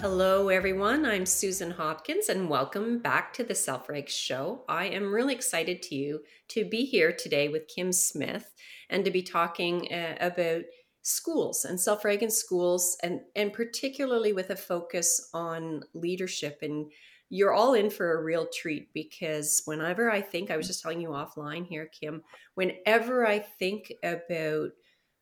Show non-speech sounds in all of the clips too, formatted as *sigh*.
Hello, everyone. I'm Susan Hopkins, and welcome back to the Self Reg Show. I am really excited to you to be here today with Kim Smith and to be talking uh, about schools and self reg in schools, and and particularly with a focus on leadership. And you're all in for a real treat because whenever I think, I was just telling you offline here, Kim, whenever I think about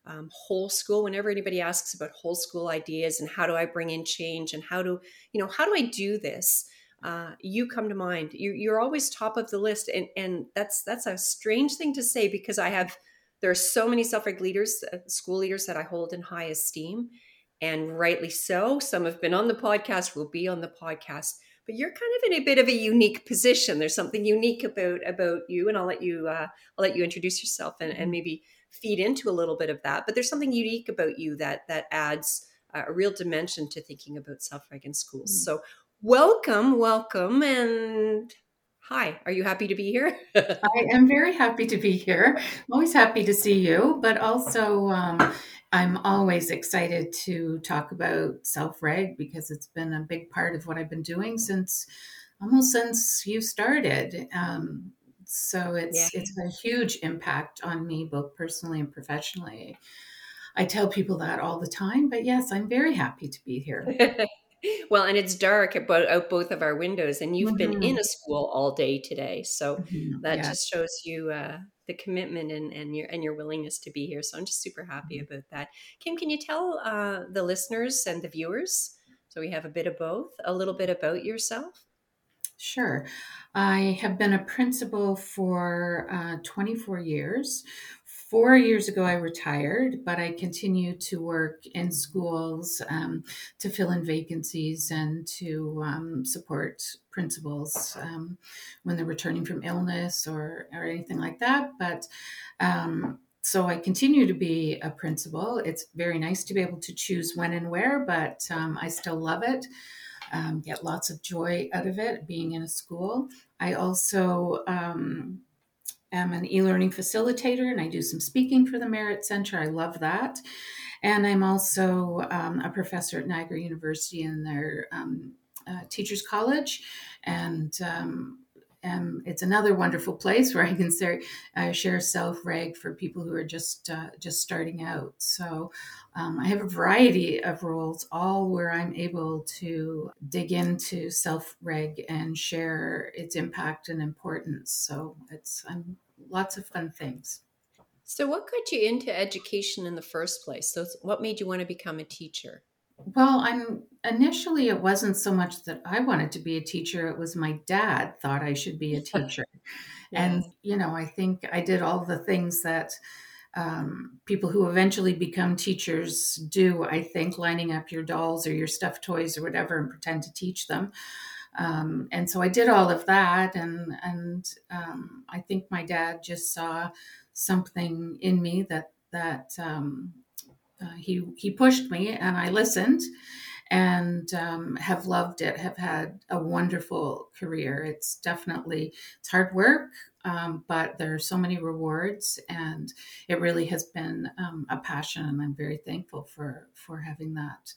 um, whole school whenever anybody asks about whole school ideas and how do i bring in change and how do you know how do i do this? Uh, you come to mind. You, you're always top of the list. And and that's that's a strange thing to say because i have there are so many self-reg leaders uh, school leaders that i hold in high esteem. And rightly so. Some have been on the podcast will be on the podcast. But you're kind of in a bit of a unique position. There's something unique about about you. And i'll let you uh, i'll let you introduce yourself and, and mm-hmm. maybe feed into a little bit of that. But there's something unique about you that that adds a real dimension to thinking about self-reg in schools. Mm-hmm. So welcome, welcome, and hi. Are you happy to be here? *laughs* I am very happy to be here. I'm always happy to see you, but also. Um, I'm always excited to talk about self reg because it's been a big part of what I've been doing since almost since you started. Um, so it's yeah. it's a huge impact on me, both personally and professionally. I tell people that all the time, but yes, I'm very happy to be here. *laughs* well, and it's dark at both, out both of our windows, and you've mm-hmm. been in mm-hmm. a school all day today, so mm-hmm. that yeah. just shows you uh, the commitment and, and your and your willingness to be here. So I'm just super happy mm-hmm. about that. Kim, can you tell uh, the listeners and the viewers, so we have a bit of both, a little bit about yourself? Sure. I have been a principal for uh, 24 years. Four years ago, I retired, but I continue to work in schools um, to fill in vacancies and to um, support principals um, when they're returning from illness or, or anything like that. But um, so I continue to be a principal. It's very nice to be able to choose when and where, but um, I still love it um, get lots of joy out of it being in a school. I also um, am an e learning facilitator and I do some speaking for the MEHRIT Center. I love that. And I'm also um, a professor at Niagara University in their um, uh, Teachers College. And um, it's another wonderful place where I can uh, share self reg for people who are just uh, just starting out. So um, I have a variety of roles, all where I'm able to dig into self reg and share its impact and importance. So it's um, lots of fun things. So, what got you into education in the first place? So, what made you want to become a teacher? Well, I'm initially it wasn't so much that I wanted to be a teacher, it was my dad thought I should be a *laughs* teacher. And you know, I think I did all the things that um, people who eventually become teachers do, I think, lining up your dolls or your stuffed toys or whatever and pretend to teach them. Um, and so I did all of that, and and um, I think my dad just saw something in me that that um, uh, he he pushed me, and I listened, and um, have loved it. Have had a wonderful career. It's definitely it's hard work, um, but there are so many rewards, and it really has been um, a passion, and I'm very thankful for for having that.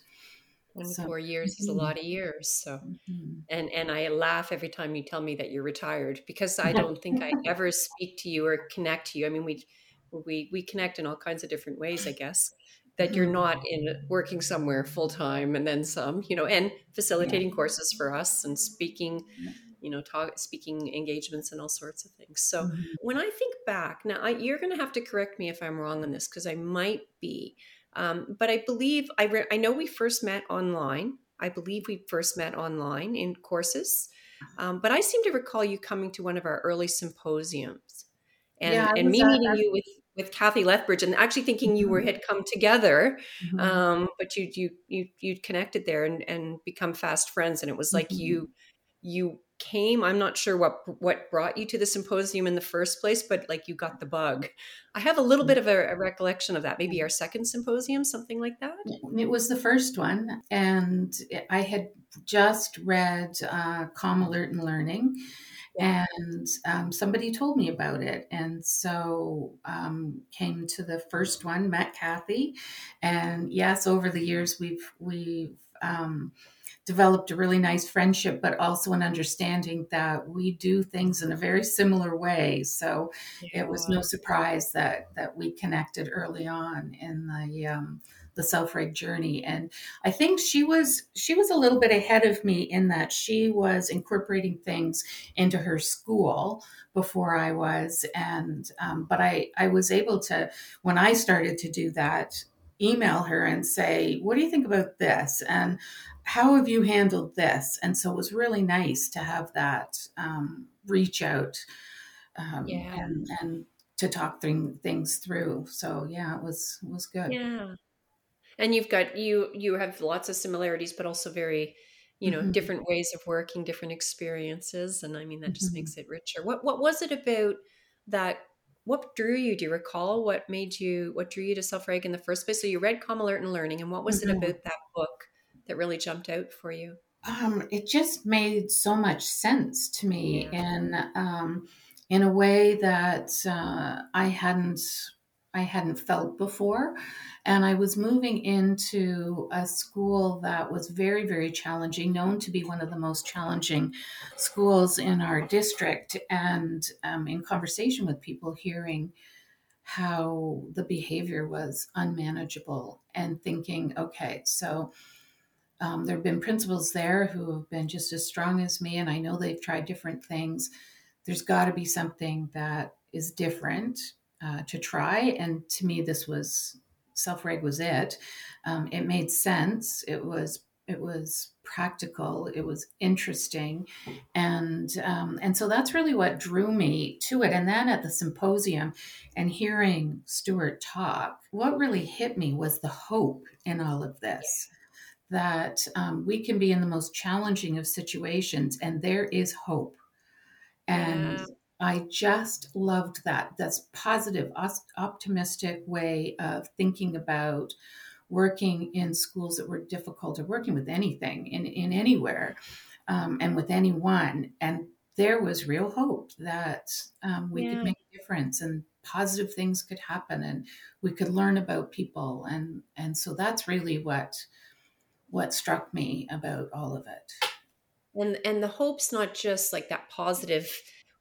24 so, years mm-hmm. is a mm-hmm. lot of years so mm-hmm. and and i laugh every time you tell me that you're retired because i *laughs* don't think i ever speak to you or connect to you i mean we we we connect in all kinds of different ways i guess that you're not in working somewhere full time and then some, you know, and facilitating yeah. courses for us and speaking, you know, talk, speaking engagements and all sorts of things. So mm-hmm. when I think back, now I, you're going to have to correct me if I'm wrong on this because I might be, um, but I believe I re- I know we first met online. I believe we first met online in courses, um, but I seem to recall you coming to one of our early symposiums and, yeah, and me meeting you with with Kathy Lethbridge and actually thinking you were mm-hmm. had come together, mm-hmm. um, but you you you you connected there and and become fast friends, and it was like mm-hmm. you you came i'm not sure what what brought you to the symposium in the first place but like you got the bug i have a little bit of a, a, recollection of that maybe our second symposium something like that it was the first one and i had just read uh, calm alert and learning and um, somebody told me about it and so um, came to the first one met kathy and yes over the years we've we've um, developed a really nice friendship but also an understanding that we do things in a very similar way so yeah. it was no surprise that that we connected early on in the the self-reg journey and i think she was she was a little bit ahead of me in that she was incorporating things into her school before i was and um, but i i was able to when i started to do that email her and say what do you think about this? And how have you handled this? And so it was really nice to have that um, reach out um, yeah. and and to talk th- things through. So yeah it was was good. Yeah and you've got you you have lots of similarities but also very you know mm-hmm. different ways of working different experiences and i mean that just mm-hmm. makes it richer what what was it about that what drew you do you recall what made you what drew you to self-reg in the first place so you read calm alert and learning and what was mm-hmm. it about that book that really jumped out for you um, it just made so much sense to me yeah. in um, in a way that uh, I hadn't I hadn't felt before. And I was moving into a school that was very, very challenging, known to be one of the most challenging schools in our district. And um, in conversation with people, hearing how the behavior was unmanageable and thinking, okay, so um, there have been principals there who have been just as strong as me, and I know they've tried different things. There's got to be something that is different uh, to try. And to me, this was self reg was it. Um, it made sense. It was it was practical. It was interesting, and um, and so that's really what drew me to it. And then at the symposium, and hearing Stuart talk, what really hit me was the hope in all of this. That um, we can be in the most challenging of situations, and there is hope. And yeah. I just loved that. That's positive, optimistic way of thinking about working in schools that were difficult or working with anything in, in anywhere um, and with anyone. And there was real hope that um, we yeah. could make a difference and positive things could happen and we could learn about people. And, and so that's really what, what struck me about all of it. And, and the hope's not just like that positive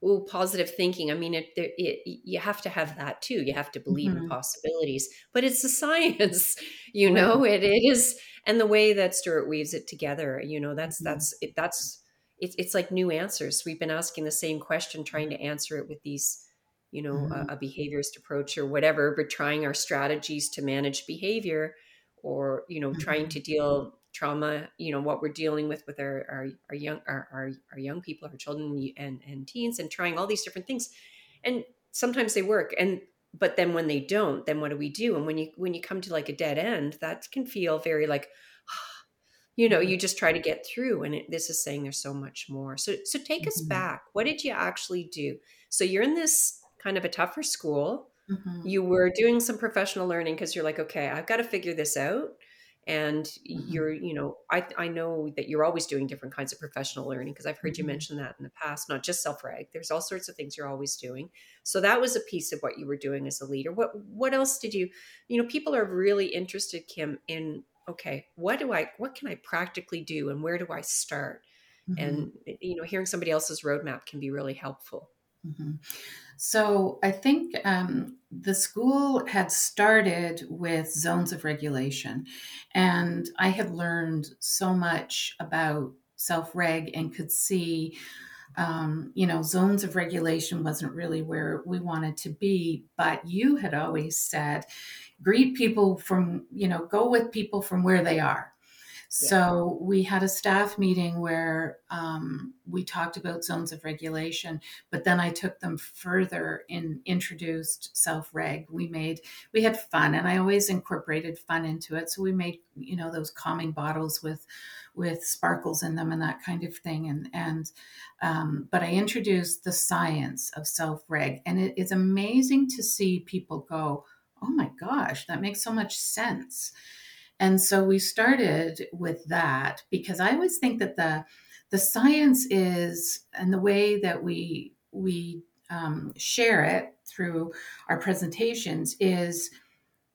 oh positive thinking i mean it, it, you have to have that too you have to believe mm-hmm. in possibilities but it's a *laughs* science you know it, it is and the way that stuart weaves it together you know that's mm-hmm. that's it, that's it, it's like new answers we've been asking the same question trying to answer it with these you know mm-hmm. a, a behaviorist approach or whatever but trying our strategies to manage behavior or you know trying mm-hmm. to deal trauma you know what we're dealing with with our our, our young our, our, our young people our children and and teens and trying all these different things. And sometimes they work and but then when they don't then what do we do? And when you when you come to like a dead end that can feel very like *sighs* you know you mm-hmm. just try to get through and it, this is saying there's so much more. So so take mm-hmm. us back. What did you actually do? So you're in this kind of a tougher school. Mm-hmm. you were doing some professional learning because you're like okay i've got to figure this out and mm-hmm. you're you know I, I know that you're always doing different kinds of professional learning because i've heard mm-hmm. you mention that in the past not just self-reg there's all sorts of things you're always doing so that was a piece of what you were doing as a leader what what else did you you know people are really interested kim in okay what do i what can i practically do and where do i start mm-hmm. and you know hearing somebody else's roadmap can be really helpful mm-hmm. So I think um, the school had started with zones of regulation, and I had learned so much about self reg and could see. Um, you know, zones of regulation wasn't really where we wanted to be, but you had always said, greet people from, you know, go with people from where they are. So we had a staff meeting where um, we talked about zones of regulation, but then I took them further and introduced self reg. We made we had fun, and I always incorporated fun into it. So we made you know those calming bottles with with sparkles in them and that kind of thing. And and um, but I introduced the science of self reg, and it is amazing to see people go, "Oh my gosh, that makes so much sense." And so we started with that because I always think that the the science is and the way that we we um, share it through our presentations is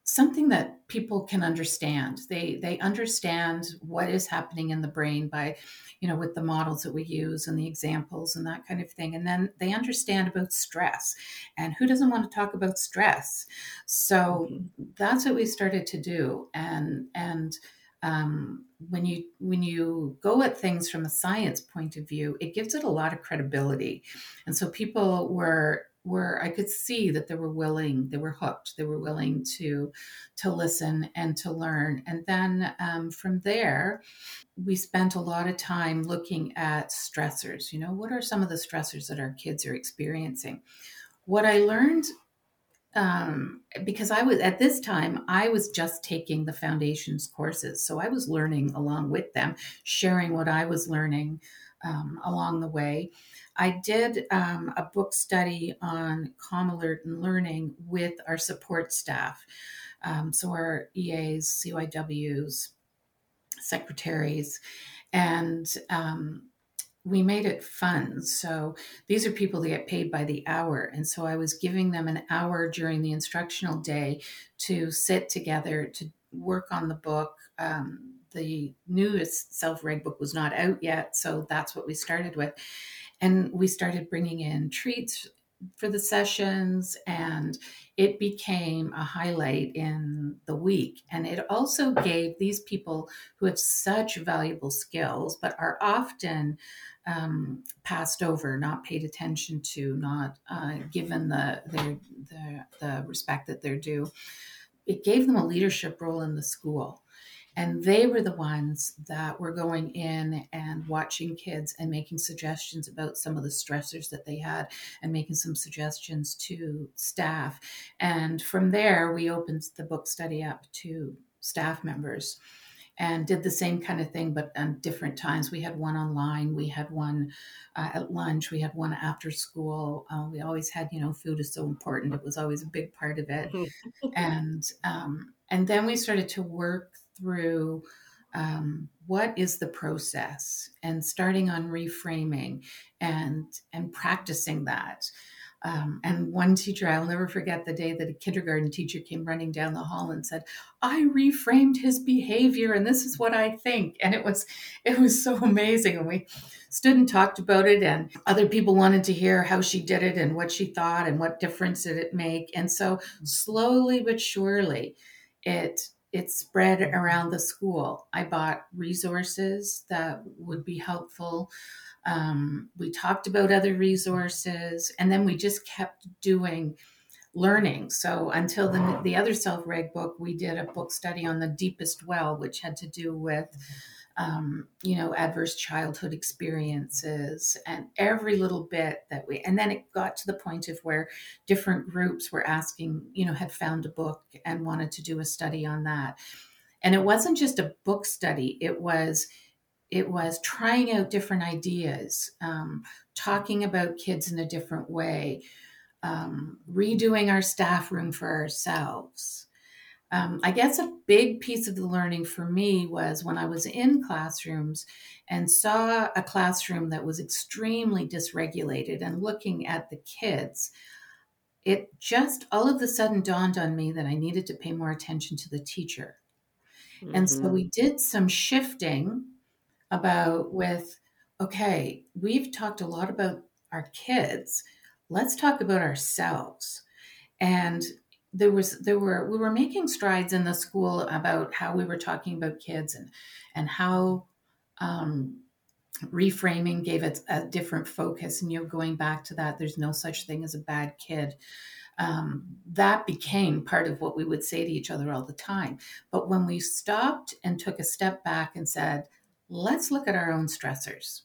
something that people can understand. They they understand what is happening in the brain by you know with the models that we use and the examples and that kind of thing. And then they understand about stress. And who doesn't want to talk about stress? So mm-hmm. that's what we started to do. And and um, when you when you go at things from a science point of view, it gives it a lot of credibility, and so people were were I could see that they were willing, they were hooked, they were willing to to listen and to learn, and then um, from there, we spent a lot of time looking at stressors. You know, what are some of the stressors that our kids are experiencing? What I learned um, because I was at this time, I was just taking the foundations courses. So I was learning along with them, sharing what I was learning um, along the way. I did um, a book study on Calm Alert and Learning with our support staff. Um, so our EAs, CYWs, secretaries, and um, we made it fun. So these are people that get paid by the hour. And so I was giving them an hour during the instructional day to sit together to work on the book. Um, the newest self reg book was not out yet. So that's what we started with. And we started bringing in treats for the sessions and it became a highlight in the week and it also gave these people who have such valuable skills but are often um, passed over not paid attention to not uh, given the, the the respect that they're due it gave them a leadership role in the school and they were the ones that were going in and watching kids and making suggestions about some of the stressors that they had and making some suggestions to staff. And from there, we opened the book study up to staff members and did the same kind of thing, but on different times. We had one online, we had one uh, at lunch, we had one after school. Uh, we always had, you know, food is so important; it was always a big part of it. *laughs* and um, and then we started to work through um, what is the process and starting on reframing and and practicing that. Um, and one teacher i'll never forget the day that a kindergarten teacher came running down the hall and said i reframed his behavior and this is what i think. And it was it was so amazing. And we stood and talked about it and other people wanted to hear how she did it and what she thought and what difference did it make. And so slowly but surely it it spread around the school. I bought resources that would be helpful. Um, we talked about other resources, and then we just kept doing learning. So until the, the other self reg book, we did a book study on the deepest well, which had to do with um, you know, adverse childhood experiences and every little bit that we, and then it got to the point of where different groups were asking, you know, had found a book and wanted to do a study on that. And it wasn't just a book study, it was, it was trying out different ideas, um, talking about kids in a different way, um, redoing our staff room for ourselves um, I guess a big piece of the learning for me was when I was in classrooms and saw a classroom that was extremely dysregulated and looking at the kids. It just all of a sudden dawned on me that I needed to pay more attention to the teacher. Mm-hmm. And so mm-hmm. we did some shifting about with, okay, we've talked a lot about our kids. Let's talk about ourselves. And there was there were we were making strides in the school about how we were talking about kids and and how um, reframing gave it a different focus. And you know going back to that there's no such thing as a bad kid. Um, that became part of what we would say to each other all the time. But when we stopped and took a step back and said let's look at our own stressors.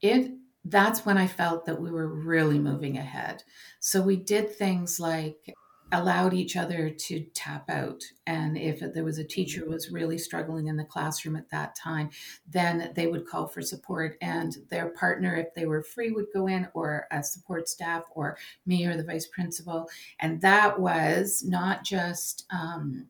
It that's when i felt that we were really moving ahead. So we did things like allowed each other to tap out and if there was a teacher who was really struggling in the classroom at that time then they would call for support and their partner if they were free would go in or a support staff or me or the vice principal and that was not just um,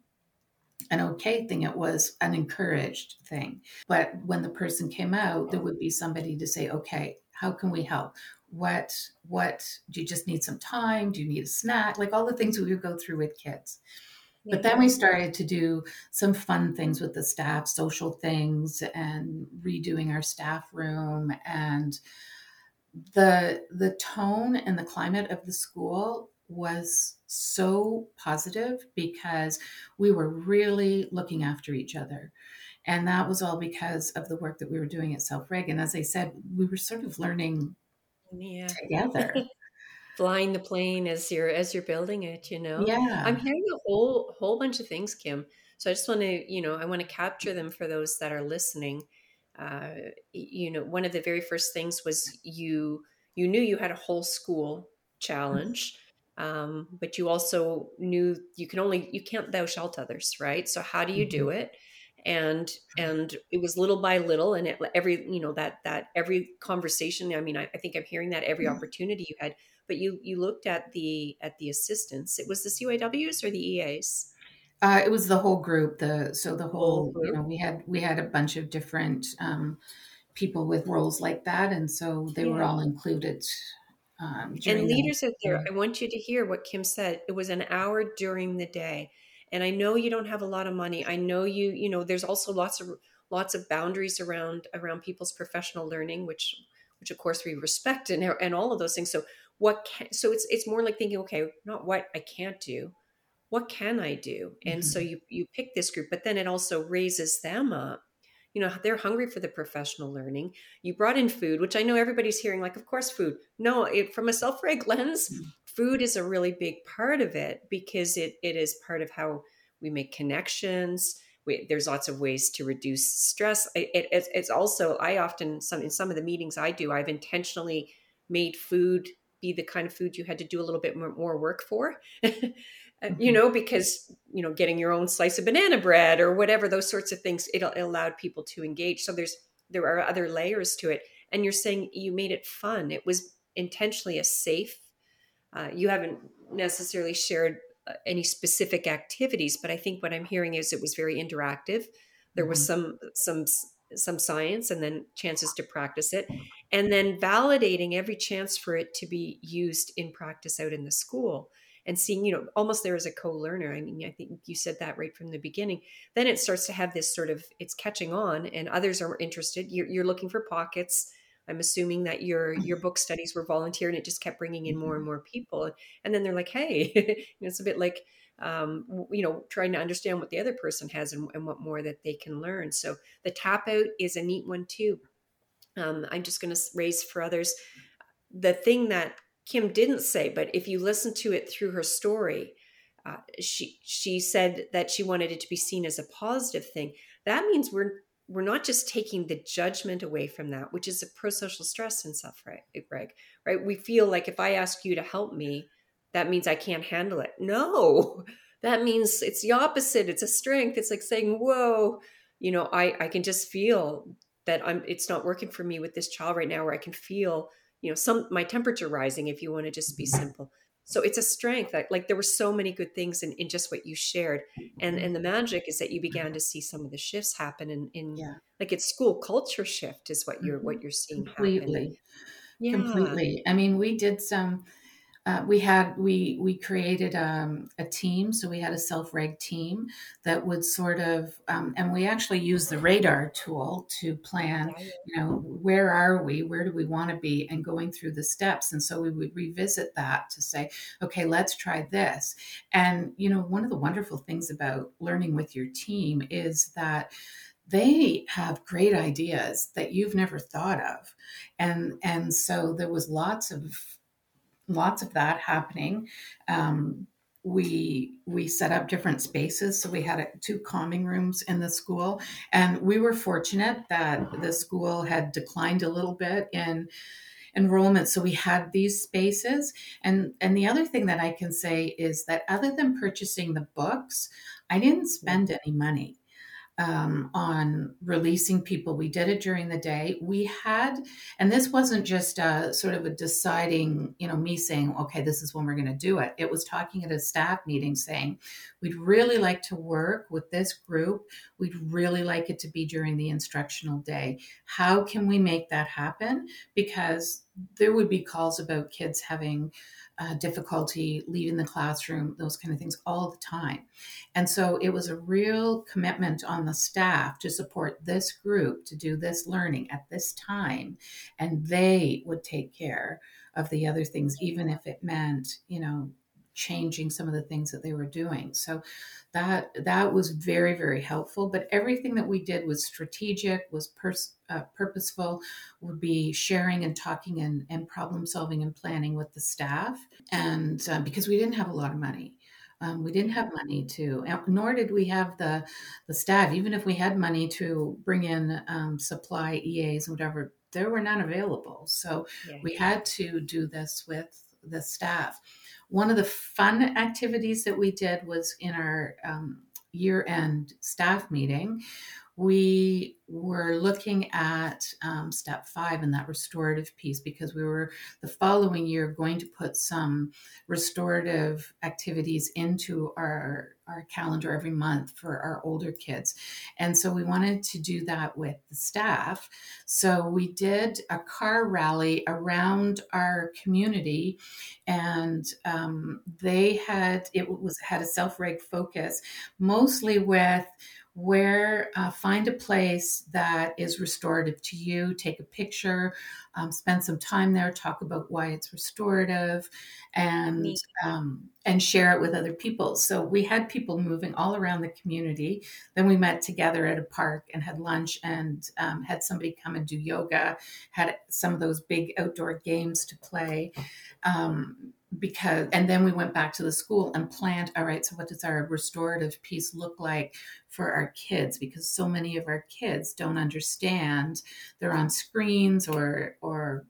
an okay thing, it was an encouraged thing. But when the person came out, there would be somebody to say, okay, how can we help? What what do you just need some time? Do you need a snack? Like all the things we would go through with kids. But then we started to do some fun things with the staff, social things, and redoing our staff room. And the the tone and the climate of the school was so positive because we were really looking after each other. And that was all because of the work that we were doing at Self Reg. And as I said, we were sort of learning yeah. together. *laughs* Flying the plane as you're as you're building it, you know. Yeah. I'm hearing a whole whole bunch of things, Kim. So I just want to, you know, I want to capture them for those that are listening. Uh, you know, one of the very first things was you you knew you had a whole school challenge um, but you also knew you can only you can't thou shalt others right so how do you do mm-hmm. it and and it was little by little and it, every you know that that every conversation i mean I, I think i'm hearing that every mm-hmm. opportunity you had but you you looked at the at the assistance it was the cyws or the eas uh, it was the whole group the so the whole, whole you know we had we had a bunch of different um, people with roles like that and so they yeah. were all included um, and leaders out there, I want you to hear what Kim said. It was an hour during the day. And I know you don't have a lot of money. I know you, you know, there's also lots of lots of boundaries around around people's professional learning, which which of course we respect and and all of those things. So what can so it's it's more like thinking, okay, not what I can't do, what can I do? And mm-hmm. so you you pick this group, but then it also raises them up you know they're hungry for the professional learning you brought in food which i know everybody's hearing like of course food no it, from a self-reg *laughs* lens mm-hmm. Food is a really big part of it because it, it is part of how we make connections we, there's lots of ways to reduce stress it, it, it's also i often some in some of the meetings i do i've intentionally made food be the kind of food you had to do a little bit more, more work for *laughs* mm-hmm. you know, because, you know, getting your own slice of banana bread or whatever, those sorts of things, it, it allowed people to engage. So there's, there are other layers to it. And you're saying you made it fun. It was intentionally a safe, uh, you haven't necessarily shared uh, any specific activities, but I think what I'm hearing is it was very interactive. There was mm-hmm. some, some, some science and then chances to practice it and then validating every chance for it to be used in practice out in the school and seeing, you know, almost there as a co-learner. I mean, I think you said that right from the beginning. Then it starts to have this sort of it's catching on, and others are interested. You're, you're looking for pockets. I'm assuming that your your book studies were volunteer, and it just kept bringing in more and more people. And then they're like, hey, *laughs* it's a bit like um, you know, trying to understand what the other person has and, and, what more that they can learn. So the tap out is a neat one too. Um, I'm just going to raise for others the thing that Kim didn't say, but if you listen to it through her story, uh, she she said that she wanted it to be seen as a positive thing. That means we're we're not just taking the judgment away from that, which is a pro-social stress and stuff, right? Eh, Greg, right? We feel like if I ask you to help me, that means I can't handle it. No, *laughs* that means it's the opposite. It's a strength. It's like saying, "Whoa, you know, I I can just feel that I'm. It's not working for me with this child right now, where I can feel you know some my temperature rising if you want to just be simple so it's a strength that like there were so many good things in, in just what you shared and and the magic is that you began to see some of the shifts happen in in yeah. like it's school culture shift is what you're what mm-hmm. you're seeing completely. Yeah. completely i mean we did some uh, we had we we created um, a team. So we had a self-reg team that would sort of um, and we actually used the radar tool to plan you know where are we? Where do we want to be? And going through the steps. And so we would revisit that to say okay let's try this. And you know one of the wonderful things about learning with your team is that they have great ideas that you've never thought of. And and so there was lots of lots of that happening. Um, we we set up different spaces. So we had two calming rooms in the school. And we were fortunate that the school had declined a little bit in enrollment. So we had these spaces. And and the other thing that i can say is that other than purchasing the books i didn't spend any money um, on releasing people. We did it during the day. We had, and this wasn't just a, sort of a deciding, you know, me saying, okay, this is when we're going to do it. It was talking at a staff meeting saying, we'd really like to work with this group. We'd really like it to be during the instructional day. How can we make that happen? Because there would be calls about kids having uh, difficulty leaving the classroom, those kind of things all the time. And so it was a real commitment on the staff to support this group to do this learning at this time. And they would take care of the other things, even if it meant, you know, changing some of the things that they were doing. So that that was very very helpful. But everything that we did was strategic, was pers- uh, purposeful, would be sharing and talking and, and problem solving and planning with the staff. And uh, because we didn't have a lot of money. Um, we didn't have money to, nor did we have the the staff. Even if we had money to bring in um, supply EAs and whatever, there were none available. So yeah. we had to do this with the staff. One of the fun activities that we did was in our um, year end staff meeting, we were looking at um, step five in that restorative piece because we were the following year going to put some restorative activities into our our calendar every month for our older kids. And so we wanted to do that with the staff. So we did a car rally around our community and um, they had it was had a self-reg focus mostly with where uh, find a place that is restorative to you take a picture um, spend some time there talk about why it's restorative and um, and share it with other people. So we had people moving all around the community. Then we met together at a park and had lunch and um, had somebody come and do yoga had some of those big outdoor games to play um, because and then we went back to the school and planned all right so what does our restorative piece look like for our kids because so many of our kids don't understand they're on screens or or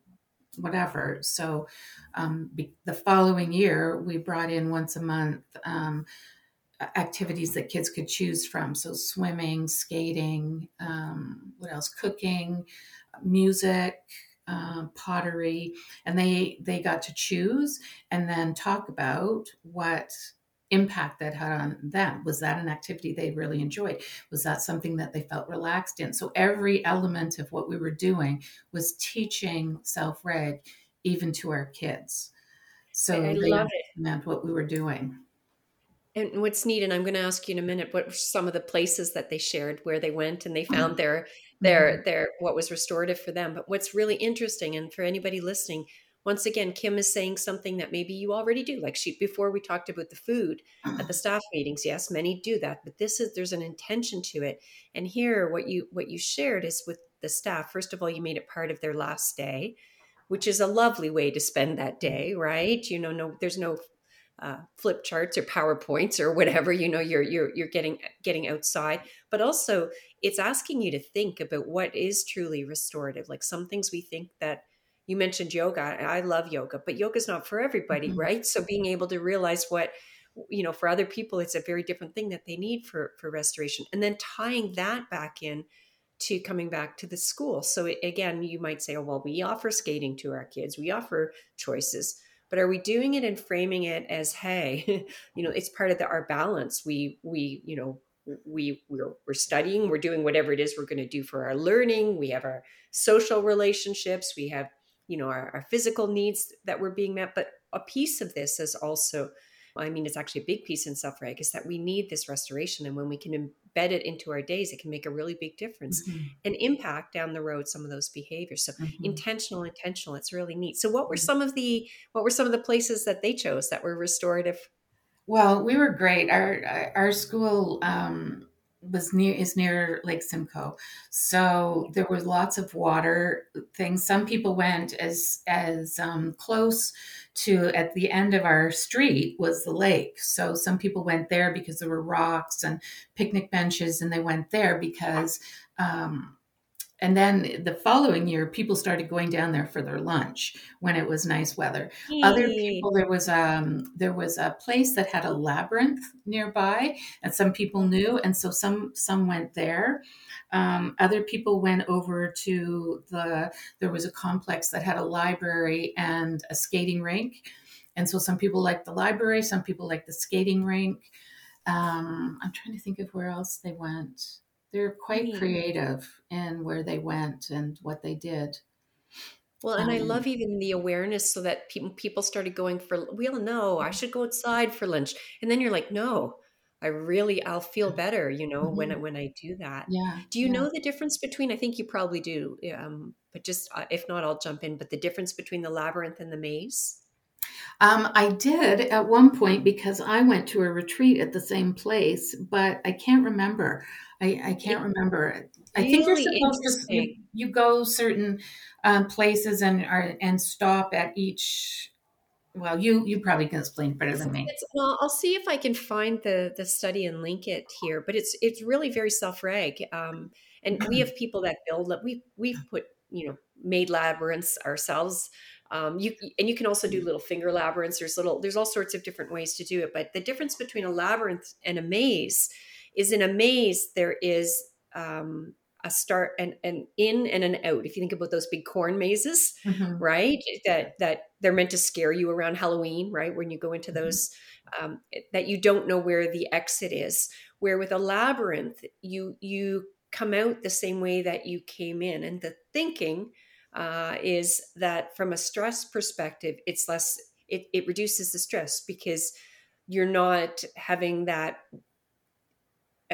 whatever. So um, be, the following year we brought in once a month um, activities that kids could choose from. So swimming skating um, what else? Cooking music um, pottery, and they they got to choose and then talk about what impact that had on them. Was that an activity they really enjoyed? Was that something that they felt relaxed in? So every element of what we were doing was teaching self reg even to our kids. So I they love it. what we were doing. And what's neat, and I'm going to ask you in a minute, what were some of the places that they shared where they went and they found their their mm-hmm. their what was restorative for them. But what's really interesting, and for anybody listening, once again, Kim is saying something that maybe you already do. Like she before we talked about the food at the *clears throat* staff meetings. Yes, many do that, but this is there's an intention to it. And here, what you what you shared is with the staff. First of all, you made it part of their last day, which is a lovely way to spend that day, right? You know, no, there's no uh, flip charts or powerpoints or whatever you know you're you're you're getting getting outside but also it's asking you to think about what is truly restorative like some things we think that you mentioned yoga i love yoga but yoga is not for everybody mm-hmm. right? So being able to realize what you know for other people it's a very different thing that they need for for restoration and then tying that back in to coming back to the school. So it, again you might say oh well we offer skating to our kids we offer choices but are we doing it and framing it as hey *laughs* you know it's part of the, our balance. We we you know we we're, we're studying we're doing whatever it is we're going to do for our learning. We have our social relationships we have you know our, our physical needs that were being met but a piece of this is also I mean, it's actually a big piece in self reg is that we need this restoration. And when we can embed it into our days, it can make a really big difference mm-hmm. and impact down the road some of those behaviors. So mm-hmm. intentional, intentional, it's really neat. So what were mm-hmm. some of the what were some of the places that they chose that were restorative? Well, we were great. Our our school um, was near is near Lake Simcoe, so there was lots of water things. Some people went as as um, close to at the end of our street was the lake. So some people went there because there were rocks and picnic benches, and they went there because um, and then the following year, people started going down there for their lunch when it was nice weather. Other people, there was um there was a place that had a labyrinth nearby, and some people knew, and so some some went there. Um, other people went over to the there was a complex that had a library and a skating rink, and so some people liked the library, some people liked the skating rink. Um, I'm trying to think of where else they went they're quite creative in where they went and what they did. Well, and I Um, love even the awareness so that people people started going for we all know I should go outside for lunch. And then you're like, no, I really I'll feel better, you know, when I, when I do that. Yeah, Do you yeah. know the difference between I think you probably do, um, but just uh, if not I'll jump in, but the difference between the labyrinth and the maze? Um, I did at one point because I went to a retreat at the same place, but I can't remember. I, I can't remember. I think you're supposed to you you go certain um, places and are and stop at each. Well, you you probably can explain better than me. it's well, I'll see if I can find the the study and link it here, but it's it's really very self-reg. Um, and we have people that build that we we've put, you know, made labyrinths ourselves. Um, you and you can also do little finger labyrinths. There's little there's all sorts of different ways to do it. But the difference between a labyrinth and a maze is in a maze there is um a start and an in and an out. If you think about those big corn mazes, hmm right that that they're meant to scare you around halloween right when you go into hmm those um, that you don't know where the exit is. Where with a labyrinth you you come out the same way that you came in. And the thinking uh, is that from a stress perspective it's less it, it reduces the stress because you're not having that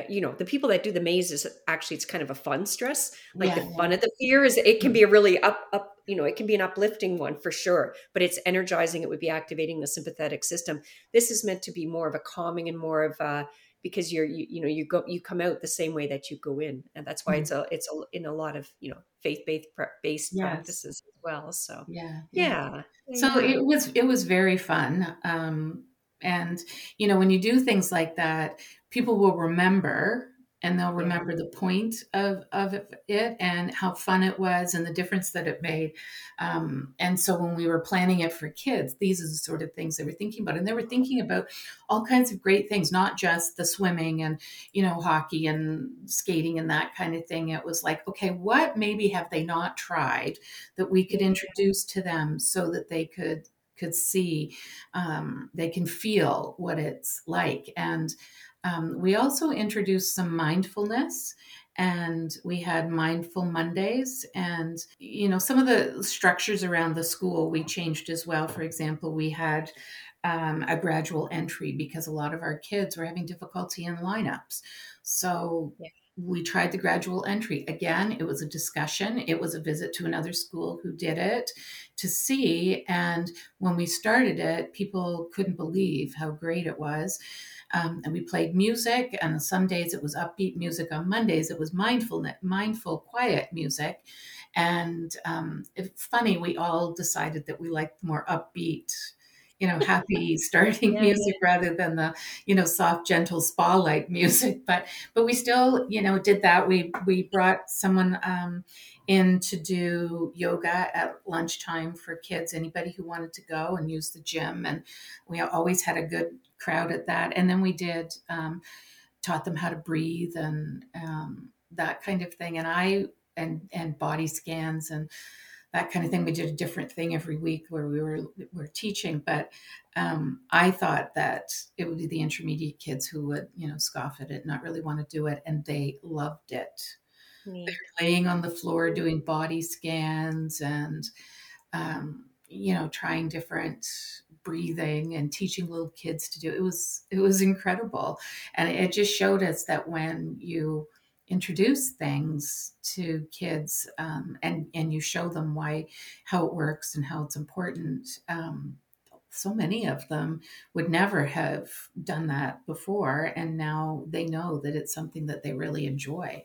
you know the people that do the mazes actually it's kind of a fun stress like Yeah, the yeah. fun of the fear is it can be a really up up you know it can be an uplifting one for sure but it's energizing it would be activating the sympathetic system this is meant to be more of a calming and more of a because you're you, you know you go you come out the same way that you go in and that's why Mhm. it's a it's a, in a lot of you know faith based based Yes. practices as well so Yeah. Yeah. yeah So it was it was very fun. Um, and you know, when you do things like that, people will remember and they'll yeah remember the point of of it and how fun it was and the difference that it made. Um, and so when we were planning it for kids, these are the sort of things they were thinking about, and they were thinking about all kinds of great things, not just the swimming and you know hockey and skating and that kind of thing. It was like, okay, what maybe have they not tried? that we could introduce to them so that they could could see um, they can feel what it's like. And um, we also introduced some mindfulness and we had mindful mondays. And you know some of the structures around the school we changed as well. For example we had um, a gradual entry because a lot of our kids were having difficulty in lineups. So yeah we tried the gradual entry. Again it was a discussion. It was a visit to another school who did it to see and when we started it people couldn't believe how great it was. Um, and we played music and some days it was upbeat music. On mondays it was mindful mindful quiet music. And um, it's funny we all decided that we liked more upbeat you know happy *laughs* starting yeah. music rather than the you know soft gentle spa like music. But but we still you know did that. We we brought someone um, in to do yoga at lunchtime for kids. Anybody who wanted to go and use the gym. And we always had a good crowd at that. And then we did um, taught them how to breathe and um, that kind of thing. And i and and body scans and that kind of thing. We did a different thing every week where we were we were teaching but um, i thought that it would be the intermediate kids who would you know scoff at it not really want to do it and they loved it. Neat. Laying on the floor doing body scans and um, you know trying different breathing and teaching little kids to do it was it was incredible. And it just showed us that when you introduce things to kids um, and and you show them why how it works and how it's important um, so many of them would never have done that before and now they know that it's something that they really enjoy.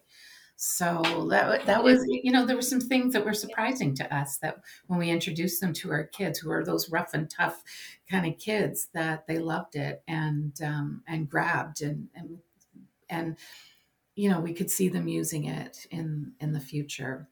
So that that was you know there were some things that were surprising to us that when we introduced them to our kids who are those rough and tough kind of kids that they loved it and um, and grabbed and and and you know we could see them using it in in the future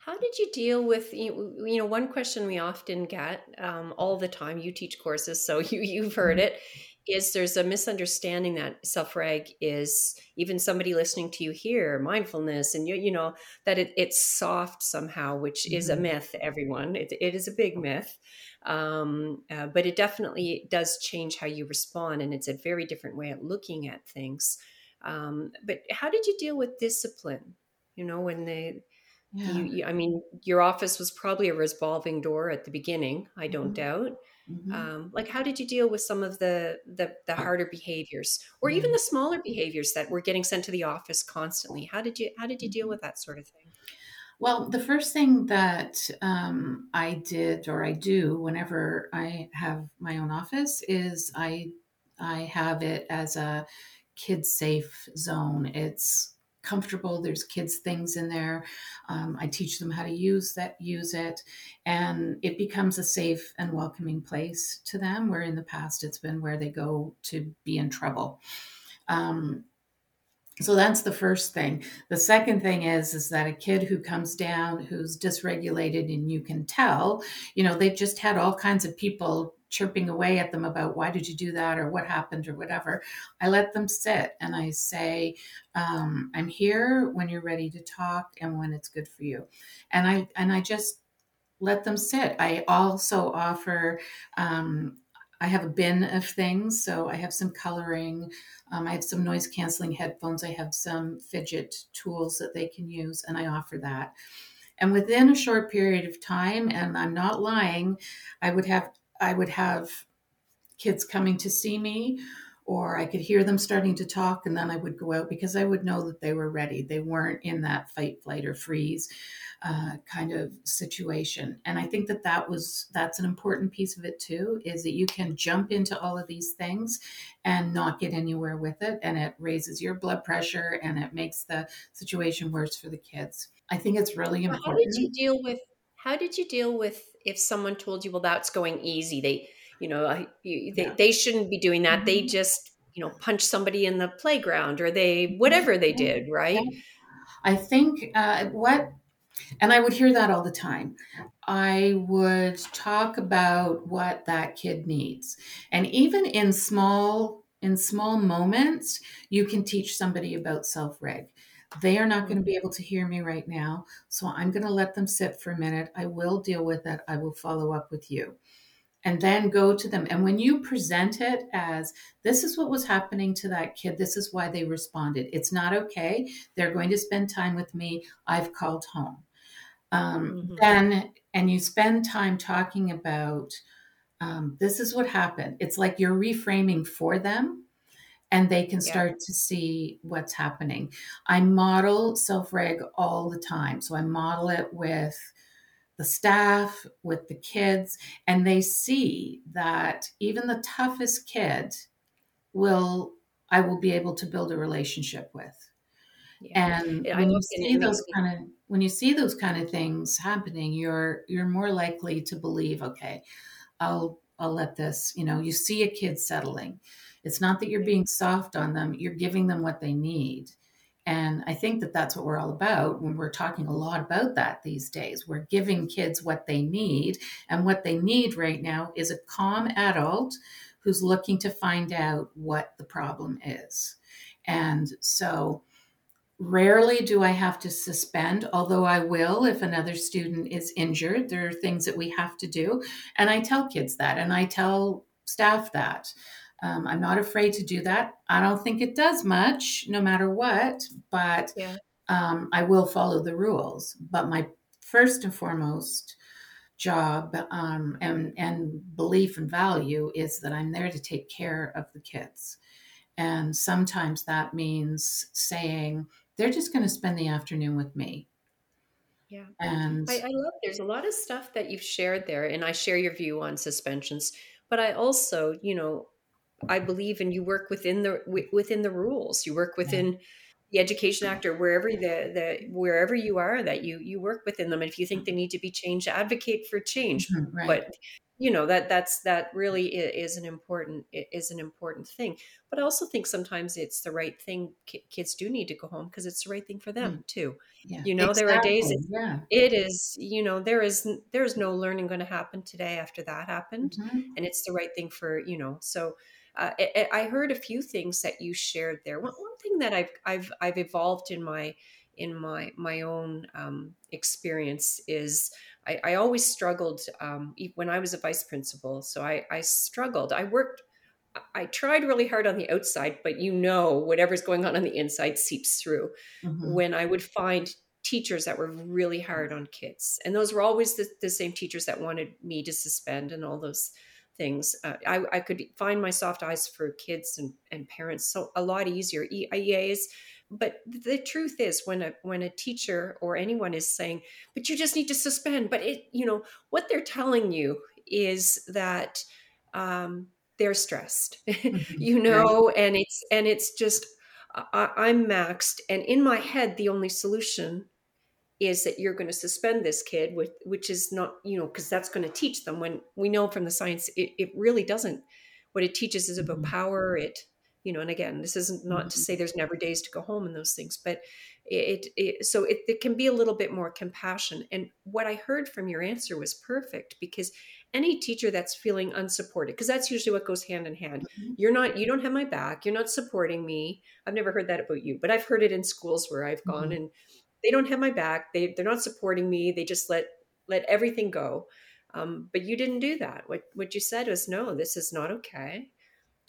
How did you deal with you know one question we often get um, all the time? You teach courses, so *laughs* you you've heard Mhm. it. Is there's a misunderstanding that self reg is even somebody listening to you here mindfulness and you you know that it, it's soft somehow, which is a Mhm. myth. Everyone, it, it is a big myth, um, uh, but it definitely does change how you respond, and it's a very different way of looking at things. Um, but how did you deal with discipline? You know, when they you, Yeah. you i mean your office was probably a revolving door at the beginning i don't Mhm. doubt Mhm. um, like how did you deal with some of the, the the harder behaviors or Yeah. even the smaller behaviors that were getting sent to the office constantly how did you how did you deal Mhm. with that sort of thing Well, the first thing that um, I did or I do whenever I have my own office is I I have it as a kid safe zone. It's comfortable. There's kids things in there. Um, I teach them how to use that use it, and it becomes a safe and welcoming place to them. Where in the past it's been where they go to be in trouble. Um, so that's the first thing. The second thing is is that a kid who comes down who's dysregulated and you can tell, you know, they've just had all kinds of people chirping away at them about why did you do that or what happened or whatever. I let them sit and I say, um, I'm here when you're ready to talk and when it's good for you. And I and I just let them sit. I also offer um, I have a bin of things. So I have some coloring, um, I have some noise canceling headphones, I have some fidget tools that they can use, and I offer that. And within a short period of time, and I'm not lying, I would have I would have kids coming to see me or I could hear them starting to talk and then I would go out because I would know that they were ready. They weren't in that fight, flight, or freeze uh, kind of situation. And I think that that was that's an important piece of it too is that you can jump into all of these things and not get anywhere with it, and it raises your blood pressure and it makes the situation worse for the kids. I think it's really important. how did you deal with how did you deal with if someone told you well that's going easy they you know I- you, they, Yeah. they shouldn't be doing that they Mhm. just you know punch somebody in the playground or they whatever they did right I think uh, what And I would hear that all the time. I would talk about what that kid needs. And even in small in small moments, you can teach somebody about self-reg. They are not going to Mhm. be able to hear me right now, so I'm going to let them sit for a minute. I will deal with it. I will follow up with you. And then go to them. And when you present it as this is what was happening to that kid, this is why they responded. It's not okay. They're going to spend time with me. I've called home um, Mhm. then and you spend time talking about um, this is what happened it's like you're reframing for them and they can yeah. start to see what's happening. I model self-reg all the time. So i model it with the staff with the kids and they see that even the toughest kid will i will be able to build a relationship with. Yeah. And Yeah, when you see those kind of when you see those kind of things happening, you're you're more likely to believe, okay, I'll I'll let this, you know, you see a kid settling. It's not that you're being soft on them, you're giving them what they need. And I think that that's what we're all about when we're talking a lot about that these days. We're giving kids what they need. And what they need right now is a calm adult who's looking to find out what the problem is. And so Rarely do I have to suspend, although I will if another student is injured. There are things that we have to do. And I tell kids that, and I tell staff that. Um, I'm not afraid to do that. I don't think it does much, no matter what, but yeah um, I will follow the rules. But my first and foremost job um, and, and belief and value is that I'm there to take care of the kids. And sometimes that means saying, they're just going to spend the afternoon with me. yeah And I, I love there's a lot of stuff that you've shared there and i share your view on suspensions but i also you know I believe and you work within the wi- within the rules. You work within the Education Act or wherever the, the wherever you are that you you work within them. And if you think they need to be changed, advocate for change. mhm, right. But you know that that's that really is an important is an important thing but i also think sometimes it's the right thing kids do need to go home because it's the right thing for them mm. too yeah, you know exactly. there are days yeah. it is you know there is there's no learning going to happen today after that happened mm-hmm. and it's the right thing for you know so uh, I, I heard a few things that you shared there one, one thing that i've i've i've evolved in my in my my own um, experience is I, I always struggled um, when I was a vice principal. So I, I struggled. I worked. I tried really hard on the outside, but you know, whatever's going on on the inside seeps through. Mm-hmm. When I would find teachers that were really hard on kids, and those were always the, the same teachers that wanted me to suspend and all those things. Uh, I, I, could find my soft eyes for kids and, and parents so a lot easier. EAs but the truth is when a when a teacher or anyone is saying but you just need to suspend but it you know what they're telling you is that um, they're stressed *laughs* mm-hmm. you know right. and it's and it's just I, i'm maxed and in my head the only solution is that you're going to suspend this kid with which is not you know because that's going to teach them when we know from the science it, it really doesn't what it teaches is about mm-hmm. power it you know and again this isn't not to mm-hmm. say there's never days to go home and those things but it, it so it, it, can be a little bit more compassion and what i heard from your answer was perfect because any teacher that's feeling unsupported because that's usually what goes hand in hand mm-hmm. you're not you don't have my back you're not supporting me i've never heard that about you but i've heard it in schools where i've gone mm-hmm. and they don't have my back. They, they're not supporting me. They just let let everything go. Um, but you didn't do that. What what you said was no this is not okay.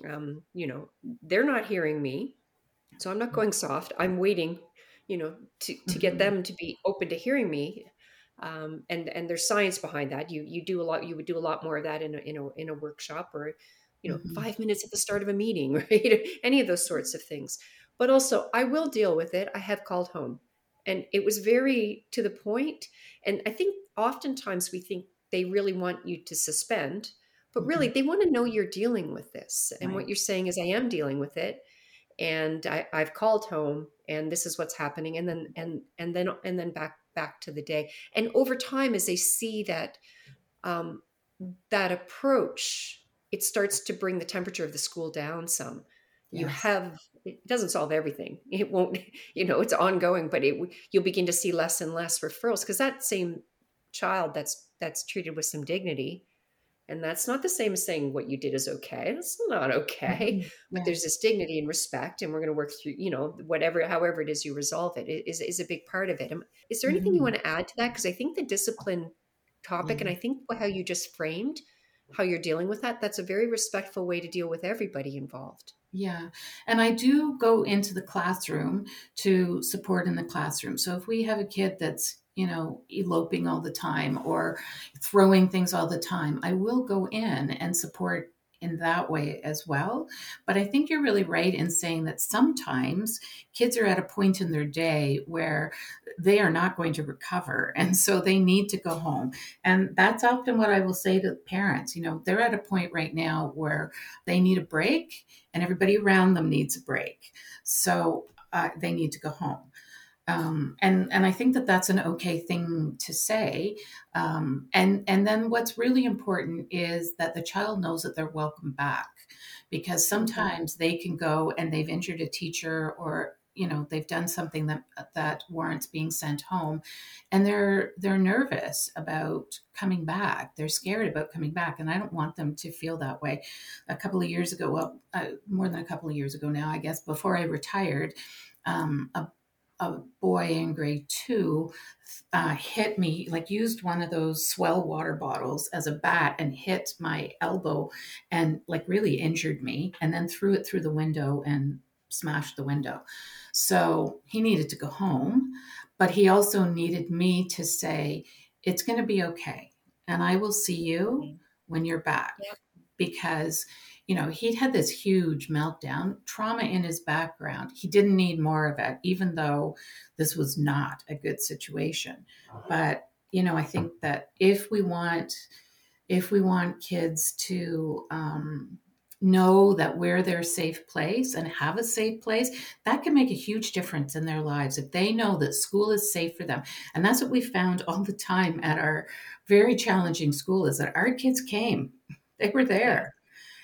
Um, you know they're not hearing me so i'm not going soft. I'm waiting you know to, to get mm-hmm. them to be open to hearing me. Um, and and there's science behind that. You you do a lot you would do a lot more of that in a in a, in a workshop or you know mm-hmm. five minutes at the start of a meeting *laughs* right? Any of those sorts of things. But also i will deal with it. I have called home and it was very to the point and i think oftentimes we think they really want you to suspend but really, mm-hmm. they want to know you're dealing with this. And right. what you're saying is, I am dealing with it. And I, I've called home and this is what's happening. And then, and, and then, and then back, back to the day. And over time, as they see that, um, that approach, it starts to bring the temperature of the school down some. Yes. You have it doesn't solve everything. *laughs* It won't, you know, it's ongoing, but it you'll begin to see less and less referrals because that same child that's that's treated with some dignity and that's not the same as saying what you did is okay. That's not okay. Mm-hmm. But there's this dignity and respect, and we're going to work through, you know, whatever, however it is you resolve it is, is a big part of it. Is there anything mm-hmm. you want to add to that? Because I think the discipline topic, and I think how you just framed how you're dealing with that, that's a very respectful way to deal with everybody involved. Yeah. And I do go into the classroom to support in the classroom. So if we have a kid that's you know, eloping all the time or throwing things all the time. I will go in and support in that way as well. But I think you're really right in saying that sometimes kids are at a point in their day where they are not going to recover. *laughs* And so they need to go home. And that's often what I will say to parents. You know, they're at a point right now where they need a break and everybody around them needs a break. So uh, they need to go home. Um, and and I think that that's an okay thing to say. Um, and and then what's really important is that the child knows that they're welcome back, because mm-hmm. sometimes they can go and they've injured a teacher or you know they've done something that that warrants being sent home, and they're they're nervous about coming back. They're scared about coming back, and I don't want them to feel that way. A couple of years ago, well, uh, more than a couple of years ago now, I guess, before I retired. Um, a a boy in grade two uh, hit me, like used one of those S'well water bottles as a bat and hit my elbow and like really injured me, and then threw it through the window and smashed the window. So he needed to go home, but he also needed me to say, It's going to be okay. And I will see you when you're back. Because you know, he'd had this huge meltdown, trauma in his background. He didn't need more of it, even though this was not a good situation. But, you know, I think that if we want, if we want kids to um, know that we're their safe place and have a safe place, that can make a huge difference in their lives. If they know that school is safe for them. And that's what we found all the time at our very challenging school is that our kids came, they were there.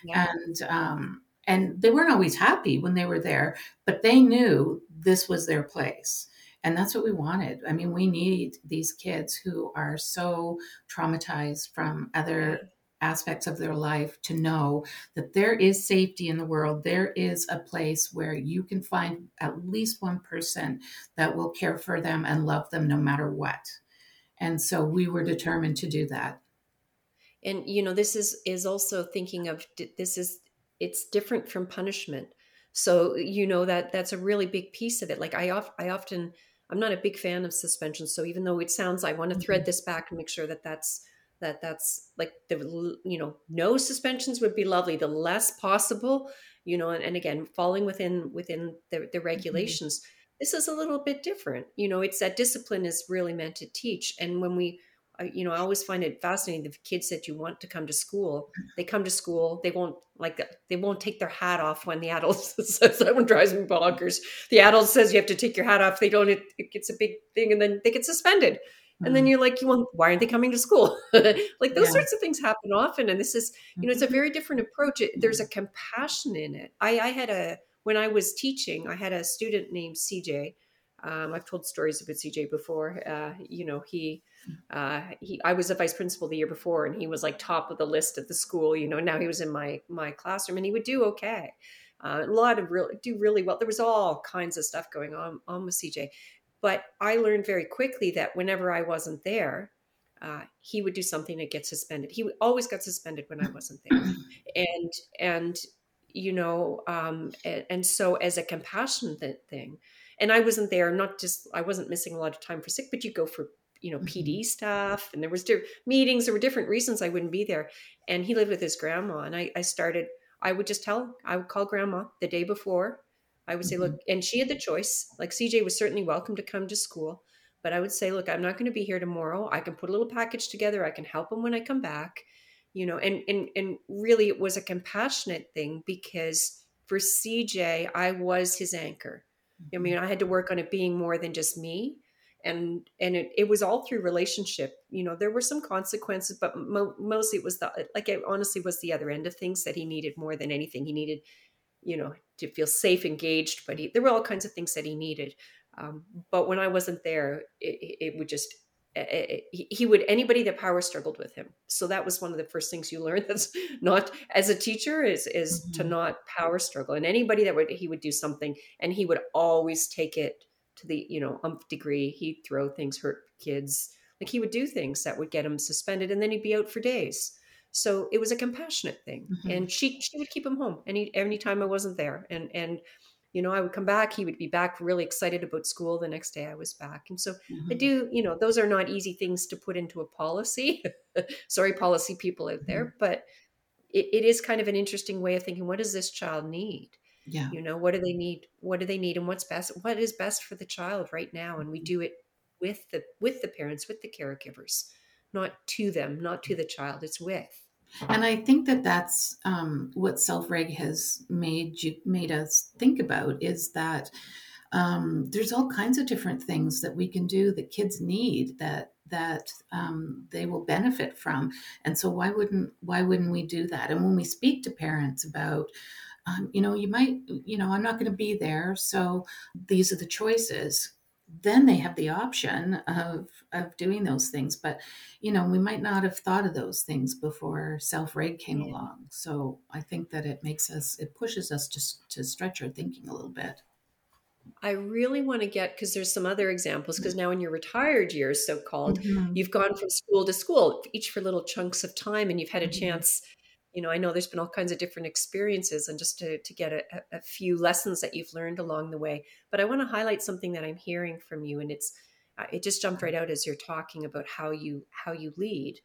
Yeah. And, um, and they weren't always happy when they were there, but they knew this was their place. And that's what we wanted. I mean, we need these kids who are so traumatized from other aspects of their life to know that there is safety in the world. There is a place where you can find at least one person that will care for them and love them no matter what. And so we were determined to do that. And you know, this is is also thinking of this is it's different from punishment. So you know that that's a really big piece of it. Like I, of, I often, I'm not a big fan of suspension. So even though it sounds, I want to thread mm-hmm. this back and make sure that that's that that's like the you know no suspensions would be lovely the less possible you know and, and again falling within within the, the mm-hmm. regulations mm-hmm. this is a little bit different you know it's that discipline is really meant to teach and when we you know i always find it fascinating the kids that you want to come to school they come to school they won't like they won't take their hat off when the adult *laughs* says that one drives me bonkers the adult says you have to take your hat off they don't it, it gets a big thing and then they get suspended and then mm-hmm. you're like you want why aren't they coming to school *laughs* like those yeah. sorts of things happen often and this is you know it's a mm-hmm. very different approach it, there's a compassion in it i i had a when i was teaching i had a student named cj um, i've told stories about cj before. Uh, you know he uh, he i was a vice principal the year before and he was like top of the list at the school you know now he was in my my classroom and he would do okay. Uh, a lot of real do really well. There was all kinds of stuff going on on with cj but I learned very quickly that whenever I wasn't there, uh, he would do something to get suspended. He always got suspended when I wasn't there, and and you know, um, and, and so as a compassion thing, and I wasn't there. Not just I wasn't missing a lot of time for sick, but you go for you know PD mm-hmm. stuff, and there was different meetings. There were different reasons I wouldn't be there. And he lived with his grandma, and I, I started. I would just tell. I would call grandma the day before I would say, mm-hmm. look, and she had the choice. Like CJ was certainly welcome to come to school, but I would say, look, I'm not going to be here tomorrow. I can put a little package together. I can help him when I come back, you know. And and and really, it was a compassionate thing because for CJ, I was his anchor. I mean, I had to work on it being more than just me, and and it, it was all through relationship. You know, there were some consequences, but mo- mostly it was the like it honestly was the other end of things that he needed more than anything. He needed you know, to feel safe, engaged. But he, there were all kinds of things that he needed. Um, but when I wasn't there, it, it would just he would anybody that power struggled with him. So that was one of the first things you learn. *laughs* That's not as a teacher is is mm-hmm. to not power struggle. And anybody that would he would do something, and he would always take it to the you know umph degree. He'd throw things, hurt kids. Like he would do things that would get him suspended, and then he'd be out for days. So it was a compassionate thing. Mm-hmm. And she she would keep him home any any time I wasn't there. And and you know, I would come back, he would be back really excited about school. The next day I was back. And so mm-hmm. I do, you know, those are not easy things to put into a policy. *laughs* Sorry, policy people out there, mm-hmm. but it, it is kind of an interesting way of thinking, what does this child need? Yeah. You know, what do they need? What do they need? And what's best? What is best for the child right now? And we mm-hmm. do it with the with the parents, with the caregivers, not to them, not to the child. It's with. And I think that that's um, what self reg has made you made us think about is that um, there's all kinds of different things that we can do that kids need that that um, they will benefit from. And so why wouldn't why wouldn't we do that? And when we speak to parents about um, you know, you might, you know, I'm not going to be there. So these are the choices then they have the option of of doing those things but you know we might not have thought of those things before self reg came yeah. along so i think that it makes us it pushes us to to stretch our thinking a little bit I really want to get because there's some other examples because now in your retired years, so called, mm-hmm. you've gone from school to school, each for little chunks of time, and you've had a mm-hmm. chance you know, I know there's been all kinds of different experiences and just to, to get a, a few lessons that you've learned along the way. But I want to highlight something that I'm hearing from you. And it's, uh, it just jumped right out as you're talking about how you, how you lead.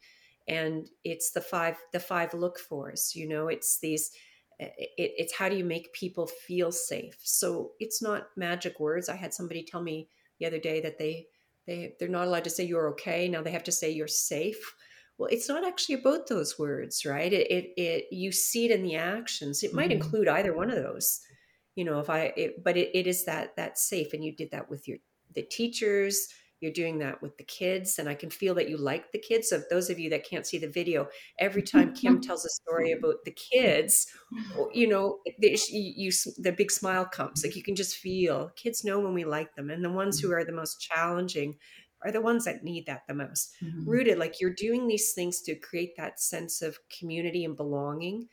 And it's the five, the five look fors, you know, it's these, it, it's how do you make people feel safe? So it's not magic words. I had somebody tell me the other day that they, they, they're not allowed to say you're okay. Now they have to say you're safe well it's not actually about those words right it it, it you see it in the actions it might mm-hmm. include either one of those you know if i it, but it, it is that that safe and you did that with your the teachers you're doing that with the kids and i can feel that you like the kids so those of you that can't see the video every time kim *laughs* tells a story about the kids you know you, you, the big smile comes like you can just feel kids know when we like them and the ones who mm-hmm. are the most challenging are the ones that need that the most. Mm-hmm. rooted like you're doing these things to create that sense of community and belonging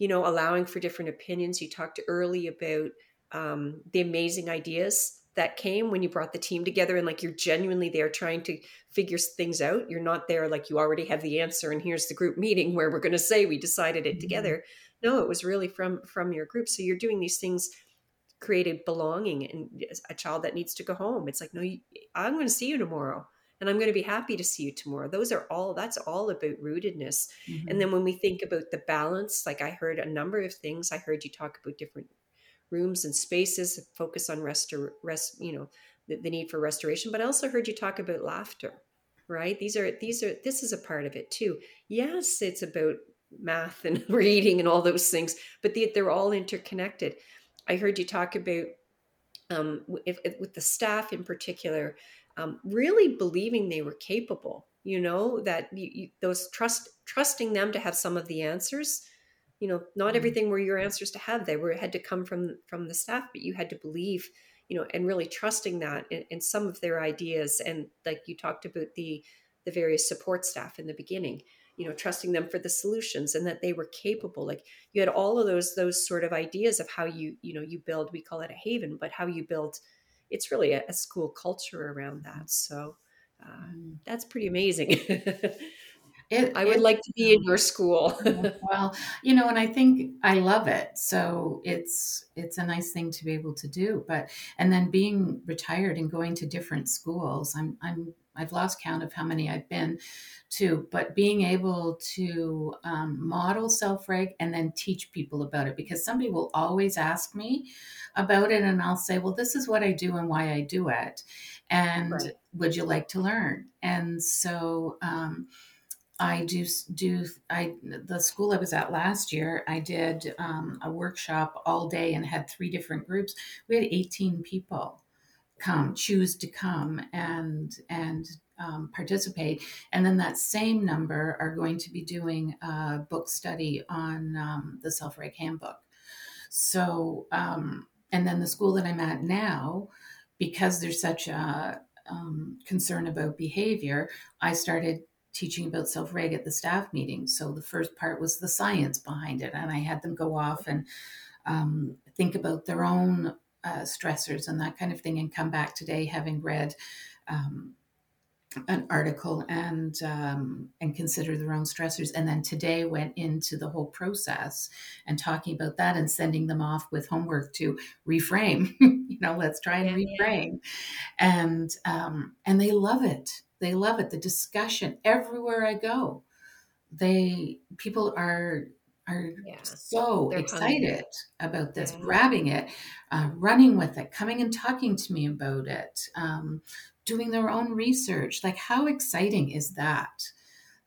you know allowing for different opinions. You talked early about um, the amazing ideas that came when you brought the team together and like you're genuinely there trying to figure things out. You're not there like you already have the answer and here's the group meeting where we're going to say we decided it mm-hmm. together. No it was really from from your group. So you're doing these things create a belonging and a child that needs to go home. It's like no you, i'm going to see you tomorrow and i'm going to be happy to see you tomorrow. Those are all that's all about rootedness. Mm-hmm. and then when we think about the balance like i heard a number of things. I heard you talk about different rooms and spaces focus on restor rest you know the, the need for restoration but i also heard you talk about laughter right? These are these are this is a part of it too. Yes it's about math and *laughs* reading and all those things but they, they're all interconnected I heard you talk about um, if, if, with the staff in particular, um, really believing they were capable. You know that you, you, those trust trusting them to have some of the answers. You know, not mm-hmm. everything were your answers to have. They were had to come from from the staff, but you had to believe. You know, and really trusting that in, in some of their ideas. And like you talked about the the various support staff in the beginning you know trusting them for the solutions and that they were capable like you had all of those those sort of ideas of how you you know you build we call it a haven but how you build it's really a, a school culture around that so uh, mm. that's pretty amazing *laughs* It, I would it, like to be in your *laughs* school. *laughs* well, you know, and I think I love it. So it's it's a nice thing to be able to do. But and then being retired and going to different schools, I'm I'm I've lost count of how many I've been to, but being able to um, model self reg and then teach people about it because somebody will always ask me about it, and I'll say, Well, this is what I do and why I do it. And right. would you like to learn? And so, um, I do do I the school I was at last year. I did um, a workshop all day and had three different groups. We had eighteen people come choose to come and and um, participate. And then that same number are going to be doing a book study on um, the self-reg handbook. So um, and then the school that i'm at now because there's such a um, concern about behavior i started teaching about self-reg at the staff meeting. So the first part was the science behind it and i had them go off and um, think about their own uh, stressors and that kind of thing, and come back today having read um, an article and um, and consider their own stressors. And then today went into the whole process and talking about that and sending them off with homework to reframe. *laughs* you know, let's try and yeah, reframe. Yeah. And um, and they love it. They love it. The discussion everywhere I go, they people are are yeah. so They're excited about this, yeah. grabbing it, uh, running with it, coming and talking to me about it, um, doing their own research. Like, how exciting is that?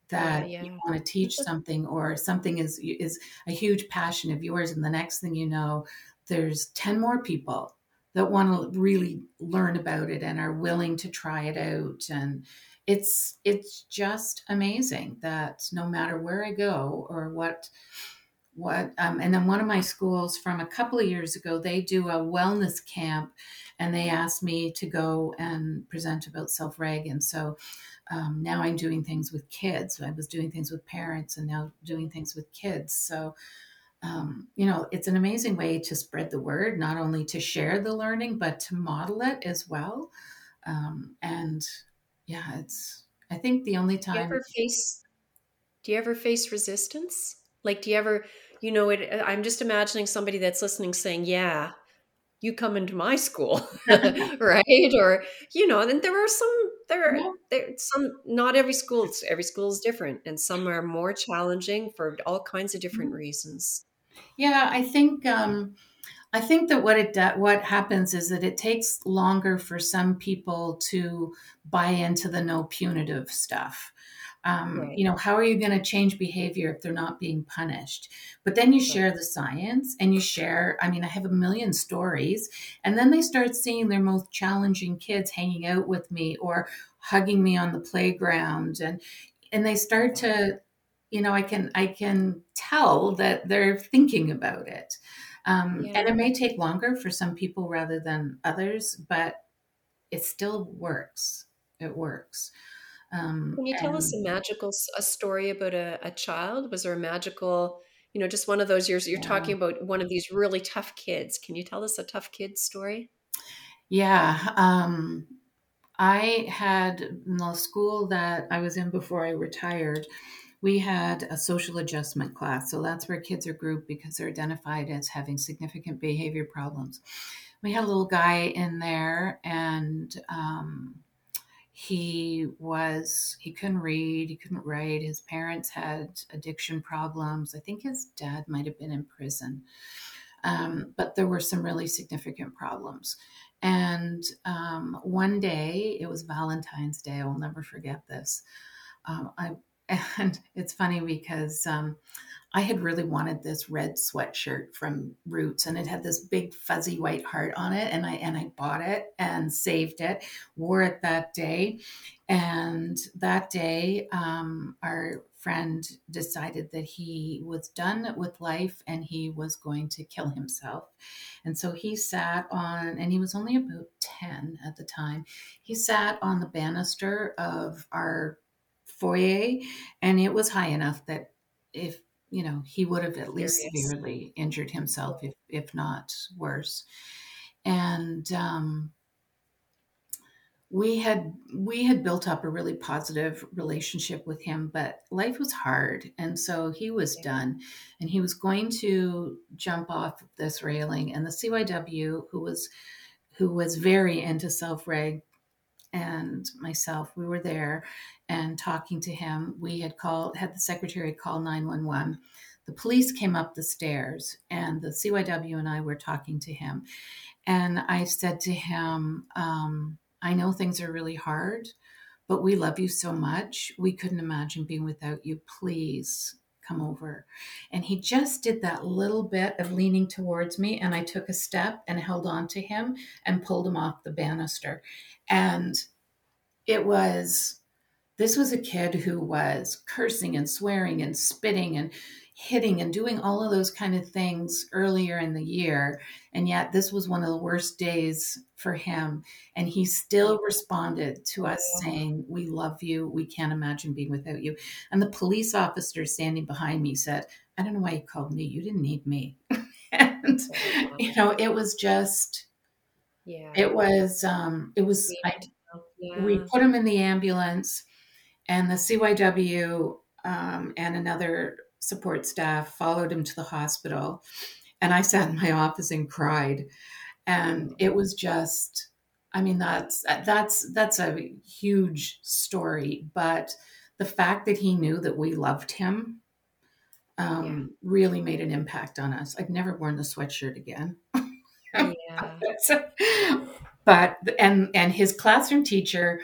That yeah, you want to teach *laughs* something, or something is is a huge passion of yours, and the next thing you know, there's ten more people that want to really learn about it and are willing to try it out and it's it's just amazing that no matter where I go or what what um, and then one of my schools from a couple of years ago they do a wellness camp and they asked me to go and present about self-reg. And so um, now i'm doing things with kids. I was doing things with parents and now doing things with kids. So um, you know it's an amazing way to spread the word not only to share the learning but to model it as well. Um, and yeah it's i think the only time do you ever face do you ever face resistance like, do you ever, you know, it, uh, I'm just imagining somebody that's listening saying, yeah, you come into my school, *laughs* *laughs* right? Or, you know, and there are some, there, yeah. there, some, not every school, every school is different. And some are more challenging for all kinds of different mm-hmm. reasons. Yeah, I think, um, I think that what it what happens is that it takes longer for some people to buy into the no punitive stuff Um, Right. You know, how are you going to change behavior if they're not being punished? But then you share the science and you share, I mean, I have a million stories. And then they start seeing their most challenging kids hanging out with me or hugging me on the playground. And, and they start to, you know, I can, I can tell that they're thinking about it. Um, Yeah. And it may take longer for some people rather than others, but it still works. It works. Um, Can you tell us a magical a story about a, a child? Was there a magical, you know, just one of those years you're yeah, talking about one of these really tough kids? Can you tell us a tough kid story? yeah. Um, I had in the school that I was in before I retired. We had a social adjustment class. So that's where kids are grouped because they're identified as having significant behavior problems. We had a little guy in there, and um, he was he couldn't read he couldn't write his parents had addiction problems i think his dad might have been in prison um, but there were some really significant problems and um, one day it was valentine's day i will never forget this um, I, *laughs* and it's funny because um, I had really wanted this red sweatshirt from Roots and it had this big fuzzy white heart on it and I and I bought it and saved it, wore it that day. And that day, um, our friend decided that he was done with life and he was going to kill himself. And so he sat on, and he was only about 10 at the time. He sat on the banister of our foyer and it was high enough that if you know, he would have at least Serious. severely injured himself, if, if not worse. And um, we had we had built up a really positive relationship with him, but life was hard, and so he was Yeah. done, and he was going to jump off this railing, and the CYW, who was who was very into self reg and myself, we were there and talking to him. We had called, had the secretary call 911. The police came up the stairs, and the CYW and I were talking to him. And I said to him, um, I know things are really hard, but we love you so much. We couldn't imagine being without you. Please come over. And he just did that little bit of leaning towards me. And I took a step and held on to him and pulled him off the banister. And it was this was a kid who was cursing and swearing and spitting and hitting and doing all of those kind of things earlier in the year. And yet this was one of the worst days for him. And he still responded to us Oh, saying we love you. We can't imagine being without you. And the police officer standing behind me said i don't know why you called me. You didn't need me. *laughs* And you know it was just Yeah. it was um it was i we put him in the ambulance, and the CYW um, and another support staff followed him to the hospital. And I sat in my office and cried, and it was just. I mean, that's that's that's a huge story, but the fact that he knew that we loved him Yeah. um, really made an impact on us. I've never worn the sweatshirt again. Yeah. *laughs* but and and his classroom teacher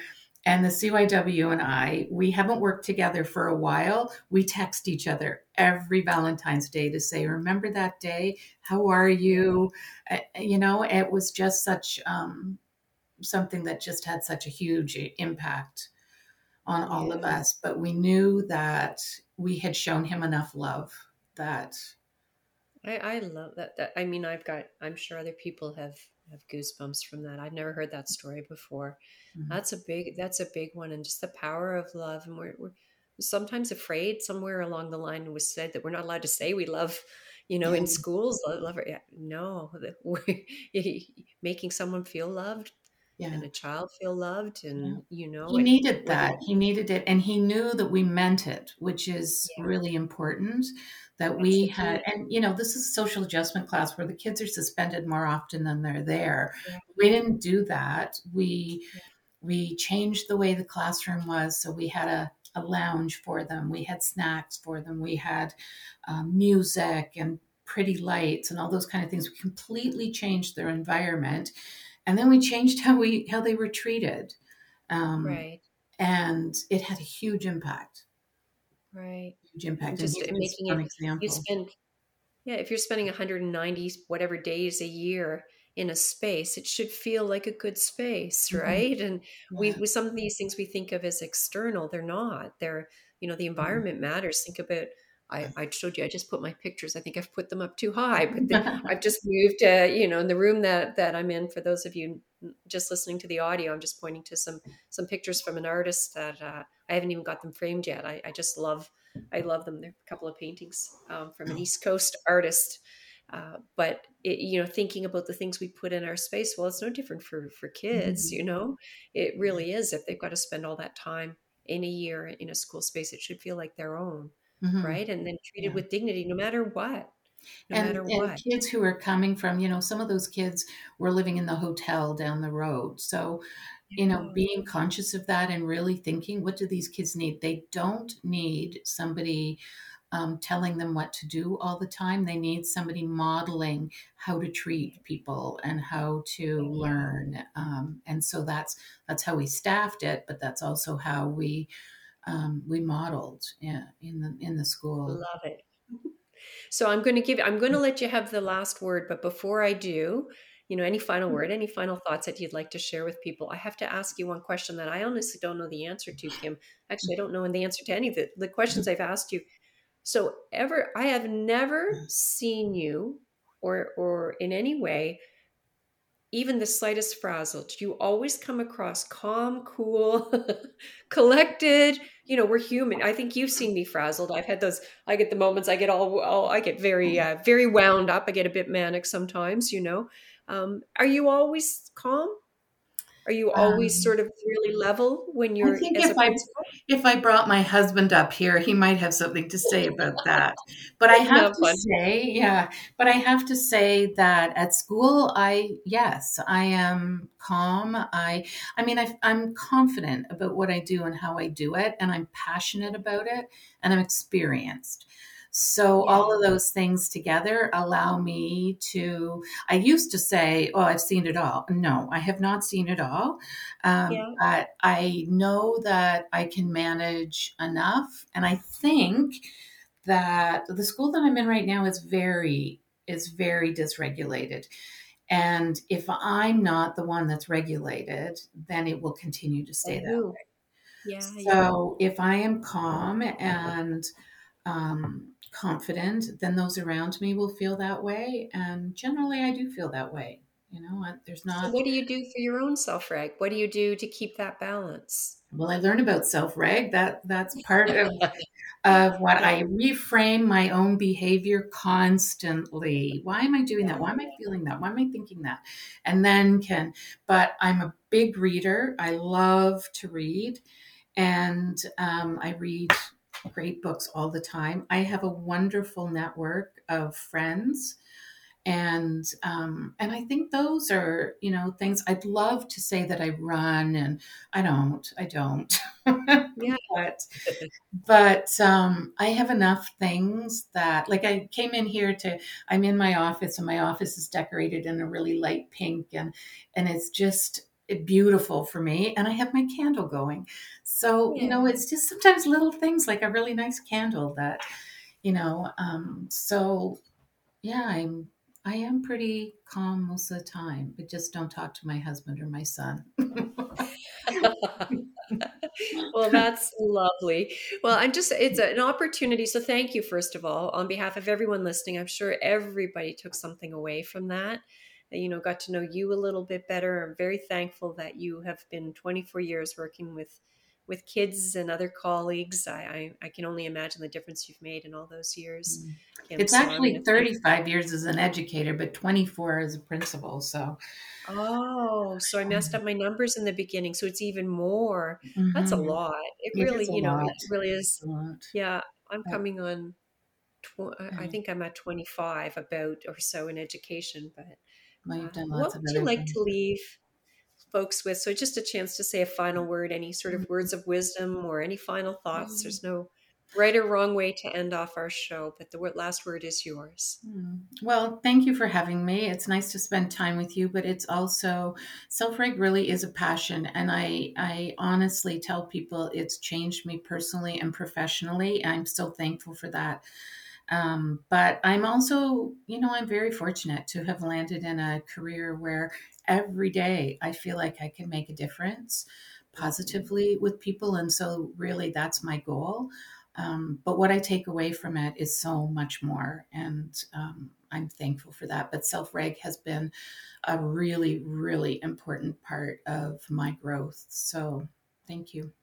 and the CYW and I, we haven't worked together for a while. We text each other every Valentine's Day to say, "Remember that day? How are you?" Uh, you know, it was just such um, something that just had such a huge impact on all of us. But we knew that we had shown him enough love that I, I love that, that. I mean, I've got, I'm sure other people have, have goosebumps from that. I've never heard that story before. Mhm. That's a big, that's a big one. And just the power of love. And we're, we're sometimes afraid somewhere along the line was said that we're not allowed to say we love, you know, yeah, in schools, love, love yeah, no, *laughs* *laughs* making someone feel loved yeah. and a child feel loved. yeah. And, you know, He it, needed that. He needed it. And he knew that we meant it, which is yeah, really important. That that's we the key. had, and you know, this is a social adjustment class where the kids are suspended more often than they're there. Yeah, We didn't do that. We yeah, we changed the way the classroom was. So we had a, a lounge for them. We had snacks for them. We had um, music and pretty lights and all those kind of things. We completely changed their environment, and then we changed how we how they were treated. Um, right. and it had a huge impact right huge impact. just and making it example. you spend yeah if you're spending 190 whatever days a year in a space it should feel like a good space Mhm. right and we Yeah. with some of these things we think of as external they're not they're you know the Mhm. environment matters think about I, I showed you i just put my pictures i think i've put them up too high but *laughs* i've just moved uh, you know in the room that that i'm in for those of you just listening to the audio i'm just pointing to some some pictures from an artist that uh, i haven't even got them framed yet i, I just love i love them they're a couple of paintings um, from an east coast artist uh, but it, you know thinking about the things we put in our space well it's no different for for kids Mhm. you know? It really is if they've got to spend all that time in a year in a school space it should feel like their own Mhm. right and then treated Yeah. with dignity no matter what no and, matter and what kids who are coming from, you know, some of those kids were living in the hotel down the road. So, you know, being conscious of that and really thinking, what do these kids need? They don't need somebody um, telling them what to do all the time. They need somebody modeling how to treat people and how to learn. Um, and so that's that's how we staffed it, but that's also how we um, we modeled yeah, in the in the school. love it. So i'm going to give i'm going to let you have the last word but before i do you know any final word any final thoughts that you'd like to share with people? I have to ask you one question that i honestly don't know the answer to kim. Actually i don't know the answer to any of the, the questions i've asked you. So ever i have never seen you or or in any way even the slightest frazzled. You always come across calm cool *laughs* collected you know we're human. I think you've seen me frazzled. I've had those i get the moments i get all, all i get very uh, very wound up. I get a bit manic sometimes you know. Um, are you always calm are you always Um, sort of really level when you're I think as if I if I brought my husband up here, he might have something to say about that. But I have that to say, yeah, but I have to say that at school, I yes, I am calm. I I mean, I, I'm confident about what I do and how I do it, and I'm passionate about it, and I'm experienced. So all of those things together allow me to. I used to say, "Oh, I've seen it all." No, I have not seen it all. Um, yeah but I know that I can manage enough, and I think that the school that I'm in right now is very is very dysregulated. And if I'm not the one that's regulated, then it will continue to stay that way. yeah yeah So if I am calm and um, confident, then those around me will feel that way. And generally, I do feel that way. You know, there's so not what do you do for your own self reg what do you do to keep that balance well, I learned about self reg. That that's *laughs* part of of what I reframe my own behavior constantly. Why am I doing that? Why am I feeling that? Why am I thinking that? And then can, but I'm a big reader. I love to read, and um, I read great books all the time. I have a wonderful network of friends and um, and I think those are you know things I'd love to say that I run and I don't I don't *laughs* yeah but but um, I have enough things that like I came in here to I'm in my office and my office is decorated in a really light pink and and it's just beautiful for me and I have my candle going so you know it's just sometimes little things like a really nice candle that you know um, so yeah I'm I am pretty calm most of the time but just don't talk to my husband or my son *laughs* well, that's lovely. Well, I'm just, it's an opportunity. So thank you, first of all, on behalf of everyone listening. I'm sure everybody took something away from that. You know, got to know you a little bit better. I'm very thankful that you have been 24 years working with with kids and other colleagues. I, I, I can only imagine the difference you've made in all those years, Kim. It's So actually 35 years as an educator, but 24 as a principal. So, Oh, so I messed up my numbers in the beginning. So it's even more. That's a mhm. lot. It it really, you know, lot. it really is. a. Yeah, I'm coming on. Tw- I I mm, think I'm at 25 about or so in education. But well, you've done what lots of would you like things. to leave folks with? So just a chance to say a final word, any sort of words of wisdom or any final thoughts. Mm. There's no right or wrong way to end off our show, but the last word is yours. Hmm. Well, thank you for having me. It's nice to spend time with you, but it's also self-reg really is a passion, and I I honestly tell people it's changed me personally and professionally. I'm so thankful for that. Um, but I'm also, you know, I'm very fortunate to have landed in a career where every day I feel like I can make a difference positively with people. And so, really, that's my goal. Um, but what I take away from it is so much more. And um, I'm thankful for that. But self reg has been a really, really important part of my growth. So, thank you.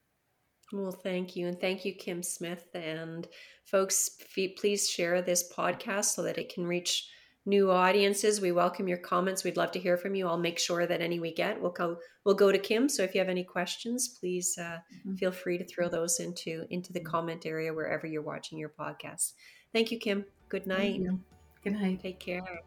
Well, thank you. And thank you, Kim Smith. And folks, please share this podcast so that it can reach new audiences. We welcome your comments. We'd love to hear from you. I'll make sure that any we get we'll go will go to Kim. So if you have any questions, please uh, mm-hmm. feel free to throw those into into the mm-hmm. comment area wherever you're watching your podcast. Thank you, Kim. Good night. Good night. Take care.